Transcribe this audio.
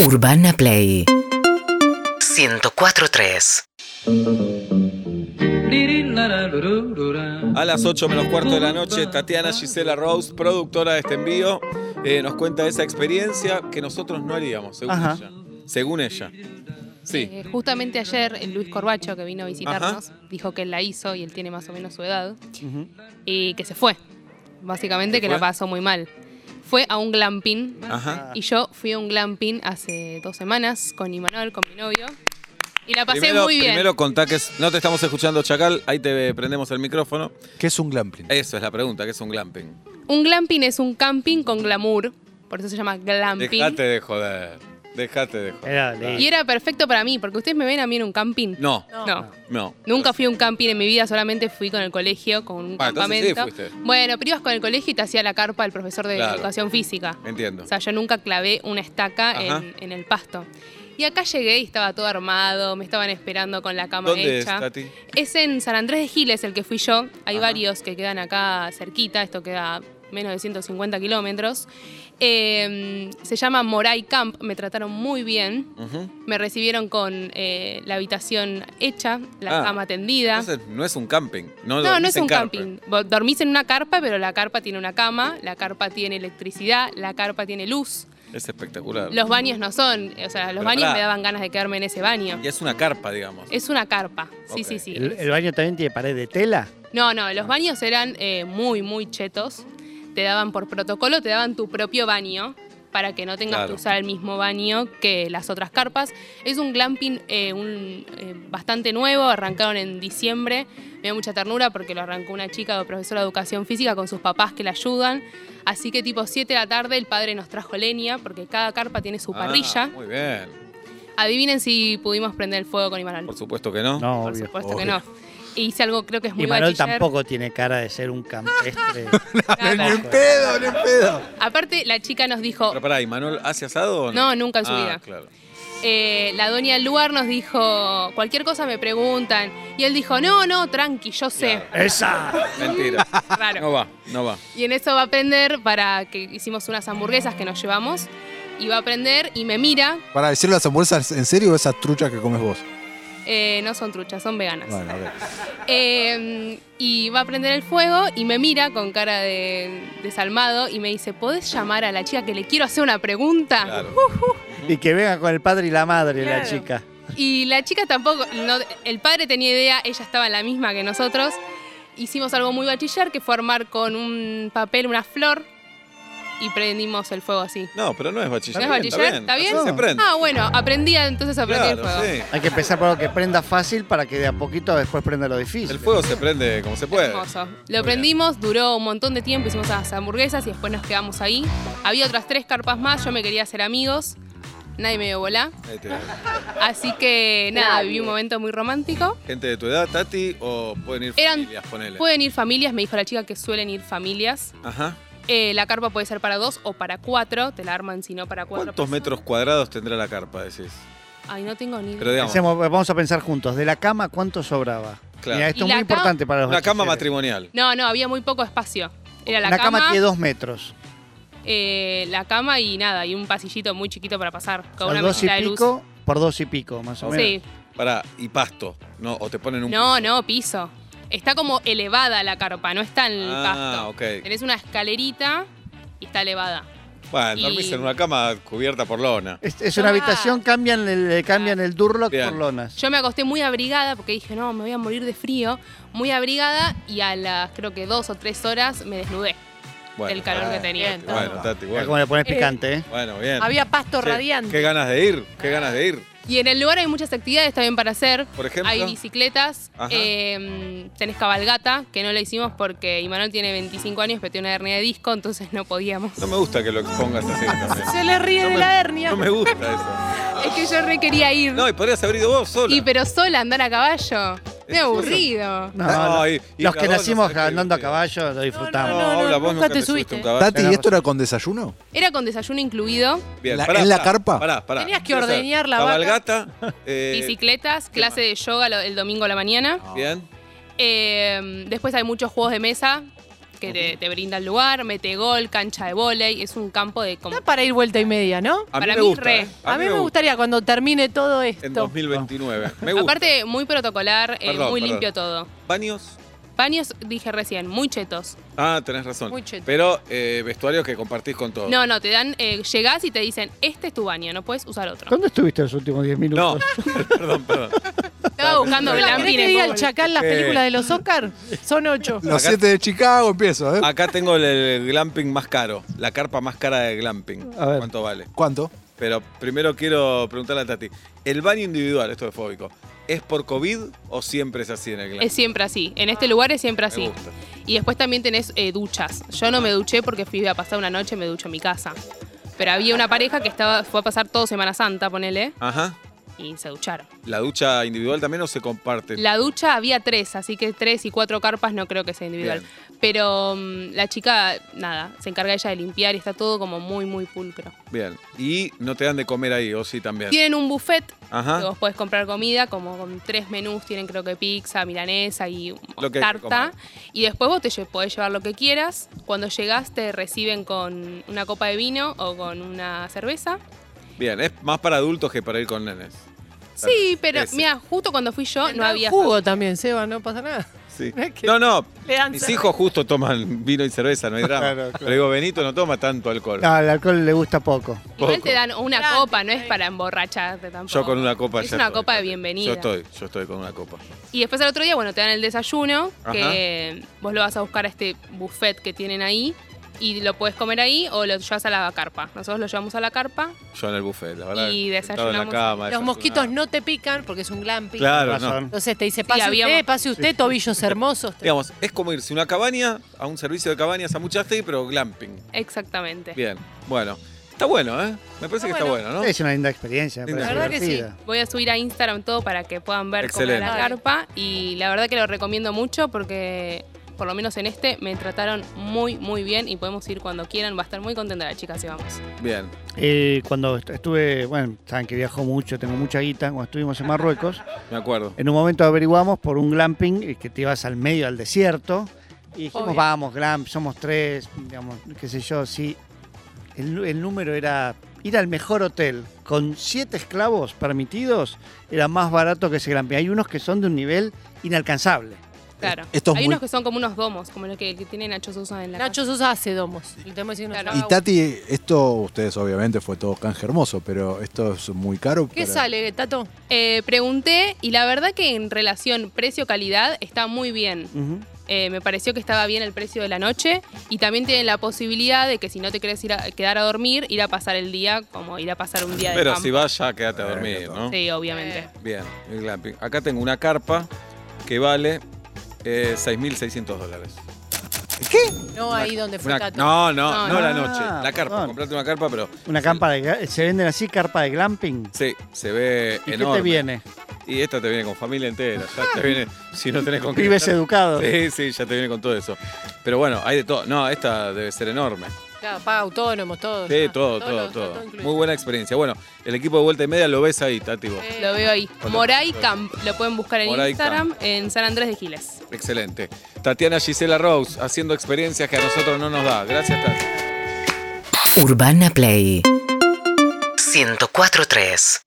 Urbana Play 104.3 A las 8 menos cuarto de la noche, Tatiana Gisela Rose, productora de este envío, eh, nos cuenta esa experiencia que nosotros no haríamos, según Ajá. ella. Según ella. Sí. Eh, justamente ayer el Luis Corbacho, que vino a visitarnos, dijo que él la hizo y él tiene más o menos su edad, y que se fue. Básicamente ¿Se que fue? la pasó muy mal. Fue a un glamping Ajá. y yo fui a un glamping hace dos semanas con Imanol, con mi novio, y la pasé Primero, muy bien. primero contá que es- no te estamos escuchando, Chacal, ahí te prendemos el micrófono. ¿Qué es un glamping? Eso es la pregunta, ¿qué es un glamping? Un glamping es un camping con glamour, por eso se llama glamping. Dejate de joder. Dejate de joder. Era lindo. Y era perfecto para mí, porque ustedes me ven a mí en un camping. No, No. no. Nunca fui a un camping en mi vida, solamente fui con el colegio, con un Ah, entonces sí campamento. fuiste. Bueno, pero ibas con el colegio y te hacía la carpa el profesor de Claro. educación física. Entiendo. O sea, yo nunca clavé una estaca Ajá. en, en el pasto. Y acá llegué y estaba todo armado, me estaban esperando con la cama ¿Dónde es, hecha. Tati? Es en San Andrés de Giles el que fui yo. Hay Ajá. varios que quedan acá cerquita, esto queda menos de 150 kilómetros. Eh, se llama Moray Camp, me trataron muy bien. Me recibieron con eh, la habitación hecha, la Ah, cama tendida. Entonces no es un camping. No, No, es un carpa. camping. Dormís en una carpa, pero la carpa tiene una cama, la carpa tiene electricidad, la carpa tiene luz. Es espectacular. Los baños no son, o sea, los Pero baños pará. me daban ganas de quedarme en ese baño. Y es una carpa, digamos. Es una carpa, sí, sí, sí. ¿El, el baño también tiene pared de tela? No, no, los baños eran eh, muy, muy chetos. Te daban por protocolo, te daban tu propio baño para que no tengas Claro. que usar el mismo baño que las otras carpas. Es un glamping eh, un, eh, bastante nuevo, arrancaron en diciembre. Me da mucha ternura porque lo arrancó una chica o profesora de educación física con sus papás que la ayudan. Así que tipo 7 de la tarde el padre nos trajo leña porque cada carpa tiene su Ah, parrilla. muy bien. Adivinen si pudimos prender el fuego con Imanol. Por supuesto que no. No, Por obvio. supuesto que no. Hice algo creo que es muy Y Manuel bachiller. tampoco tiene cara de ser un campestre. Claro. Ni en pedo, ni en pedo. Aparte, la chica nos dijo, Pero pará, ¿y Manuel hace asado o no? No, nunca en su Ah, vida. claro. eh, la doña del lugar nos dijo, cualquier cosa me preguntan. Y él dijo, no, no, tranqui, yo sé. ¡Esa! Mentira. Raro. No va, no va. Y en eso va a aprender para que hicimos unas hamburguesas que nos llevamos. Y va a aprender y me mira. Para decirle las hamburguesas, ¿en serio o esas truchas que comes vos? Eh, no son truchas, son veganas. Bueno, a ver. Eh, y va a prender el fuego y me mira con cara de desalmado y me dice, ¿podés llamar a la chica que le quiero hacer una pregunta? Claro. Y que venga con el padre y la madre, la chica. Y la chica tampoco, no- el padre tenía idea, ella estaba en la misma que nosotros. Hicimos algo muy bachiller, que fue armar con un papel una flor y prendimos el fuego así. No, pero no es bachiller. ¿No es bachiller? ¿Está bien? Así se prende. Ah, bueno, aprendí entonces a prender claro, el fuego. sí. Hay que empezar por algo que prenda fácil para que de a poquito después prenda lo difícil. El fuego se prende como se puede. Hermoso. Muy Lo prendimos, duró un montón de tiempo, hicimos las hamburguesas y después nos quedamos ahí. Había otras tres carpas más, yo me quería hacer amigos. Nadie me dio bola. Ahí te- Así que nada, viví un momento muy romántico. Gente de tu edad, Tati, o pueden ir Eran- familias, ponele. Pueden ir familias, me dijo la chica que suelen ir familias. Ajá. Eh, la carpa puede ser para dos o para cuatro. Te la arman si no para cuatro. ¿Cuántos personas. metros cuadrados tendrá la carpa, decís? Ay, no tengo ni Pero idea. digamos, Pensemos, vamos a pensar juntos. De la cama, ¿cuánto sobraba? Claro. Esto Y es la muy cama- importante para los una cama bachilleres. matrimonial. No, no, había muy poco espacio. Era la Una cama, cama, tiene dos metros. eh, la cama y nada, y un pasillito muy chiquito para pasar. Con una dos y mesita de luz. pico por dos y pico, más o menos. Sí. Pará, y pasto. No, o te ponen un. No, no, piso. Está como elevada la carpa, no está en el Ah, pasto. ok. Tenés una escalerita y está elevada. Bueno, y- dormís en una cama cubierta por lona. Es, es una habitación, cambian el, le cambian el Durlock Bien. por lonas. Yo me acosté muy abrigada porque dije, no, me voy a morir de frío. Muy abrigada y a las creo que dos o tres horas me desnudé Bueno, del calor que tenía. bien. Bueno, Tati, bueno. le pones Eh, picante, ¿eh? Bueno, bien. Había pasto radiante. Qué ganas de ir, qué ganas de ir. Y en el lugar hay muchas actividades también para hacer. Por ejemplo. Hay bicicletas, eh, tenés cabalgata, que no la hicimos porque Imanol tiene 25 años, pero tiene una hernia de disco, entonces no podíamos. No me gusta que lo expongas así también. Se le ríe No de me- la hernia. No me gusta eso. Es que yo re quería ir. No, y podrías haber ido vos sola. y pero sola andar a caballo. Me ¿En aburrido. No, No, lo- y- y los que nacimos qué andando a caballo lo disfrutamos. No, no, Paula, vos nunca te te subiste a subiste. un caballo. Tati, ¿y esto era con desayuno? Era con desayuno incluido, Bien, ¿La- pará, en la carpa? Pará, pará. Tenías que ordeñar la vaca. Cabalgata. eh, bicicletas, clase de yoga lo- el domingo a la mañana. Bien. Eh, después hay muchos juegos de mesa que te, te brinda el lugar, mete gol, cancha de vóley, es un campo de como... Para ir vuelta y media, ¿no? A mí Para me mí, gusta. re. ¿eh? A, mí me gustaría cuando termine todo esto. En 2029. Me gusta. Aparte, muy protocolar, eh, Perdón, muy perdón. limpio todo. ¿Baños? Baños, dije recién, muy chetos. Ah, tenés razón. Muy cheto. Pero eh, vestuarios que compartís con todos. No, no, te dan, eh, llegás y te dicen, este es tu baño, no puedes usar otro. ¿Dónde estuviste los últimos 10 No, minutos? perdón, perdón. Estaba buscando Hola, ¿Querés glamping que en diga el chacal las Eh. películas de los Oscar? Son ocho. Los Acá- siete de Chicago empiezo, ¿eh? Acá tengo el, el glamping más caro, la carpa más cara de glamping. A ver. ¿Cuánto vale? ¿Cuánto? Pero primero quiero preguntarle a Tati. ¿El baño individual, esto es fóbico, es por COVID o siempre es así en el glamping? Es siempre así. En este lugar es siempre Me así. gusta. Y después también tenés eh, duchas. Yo no me duché porque fui a pasar una noche, me ducho en mi casa. Pero había una pareja que estaba, fue a pasar todo Semana Santa, ponele, Ajá. Y se ducharon. ¿La ducha individual también o se comparte? La ducha había tres, así que tres y cuatro carpas no creo que sea individual. Bien. Pero mm, la chica, nada, se encarga ella de limpiar y está todo como muy, muy pulcro. Bien. Y no te dan de comer ahí, o sí también. Tienen un buffet Ajá. que vos podés comprar comida, como con tres menús, tienen creo que pizza, milanesa y Lo que tarta. Y después vos te podés llevar lo que quieras. Cuando llegás te reciben con una copa de vino o con una cerveza. Bien, es más para adultos que para ir con nenes. Sí, pero Ese. mira, justo cuando fui yo no había jugo también, Seba, no pasa nada. Sí. Es que No, no. le dan Mis cerveza. hijos justo toman vino y cerveza, no hay drama. Claro, claro. Pero digo, Benito no toma tanto alcohol. No, al alcohol le gusta poco. Igual Poco. te dan una copa, no es para emborracharte tampoco. Yo con una copa Es ya una estoy. copa de bienvenida. Yo estoy, yo estoy con una copa. Y después al otro día, bueno, te dan el desayuno, que vos lo vas a buscar a este buffet que tienen ahí y lo puedes comer ahí o lo llevas a la carpa. Nosotros lo llevamos a la carpa. Yo en el buffet, la verdad. Y sentado en la desayunamos. cama, Los mosquitos no te pican porque es un glamping. Claro, no. Entonces te dice, pase habíamos- usted, pase usted, tobillos hermosos. Digamos, es como irse a una cabaña, a un servicio de cabañas a Muchaste, pero glamping. Exactamente. Bien, bueno. Está bueno, ¿eh? Me parece Está que está bueno. ¿no? Es una linda experiencia. Linda La verdad que divertida. Voy a subir a Instagram todo para que puedan ver cómo era la Excelente. carpa y la verdad que lo recomiendo mucho porque por lo menos en este me trataron muy muy bien y podemos ir cuando quieran, va a estar muy contenta la chica si vamos. Bien. Eh, cuando est- estuve, bueno, saben que viajo mucho, tengo mucha guita, cuando estuvimos en Marruecos, Me acuerdo. en un momento averiguamos por un glamping eh, que te ibas al medio al desierto y dijimos, Obvio. vamos, glamp, somos tres, digamos, qué sé yo, sí. El, el número era ir al mejor hotel con siete esclavos permitidos, era más barato que ese glamping. Hay unos que son de un nivel inalcanzable. Claro. Esto es Hay muy- unos que son como unos domos, como los que, que tiene Nacho Sosa en la Nacho Sosa hace domos. Decir Claro. Y Tati, esto, ustedes obviamente fue todo canje hermoso, pero esto es muy caro. ¿Qué para- sale, Tato? Eh, pregunté y la verdad que en relación precio-calidad está muy bien. Eh, me pareció que estaba bien el precio de la noche y también tienen la posibilidad de que si no te querés ir a, quedar a dormir, ir a pasar el día como ir a pasar un día de Pero campo. si vas ya, quédate a dormir, ¿no? Sí, obviamente. Bien, el glamping. Acá tengo una carpa que vale eh, 6.600 dólares. No ahí donde fue Una- Tato. no, no, No, no, no. la noche. La carpa. perdón. Comprate una carpa, pero Una campa de, se venden así, carpa de glamping. sí, se ve ¿Y enorme. qué te viene? Y esta te viene con familia entera. Ya te viene, si no tenés con qué Pibes estar- educados. Sí, sí, ya te viene con todo eso. Pero bueno, hay de todo. No, esta debe ser enorme. Claro, paga autónomos, todo. Sí, ya. todo, todo, todo. incluido. Muy buena experiencia. Bueno, el equipo de vuelta y media lo ves ahí, Tati. vos. Eh, Lo veo ahí. Moray Camp. Lo pueden buscar en Moray Instagram, en San Andrés de Giles. Excelente. Tatiana Gisela Rose haciendo experiencias que a nosotros no nos da. Gracias, Tati. Urbana Play 104.3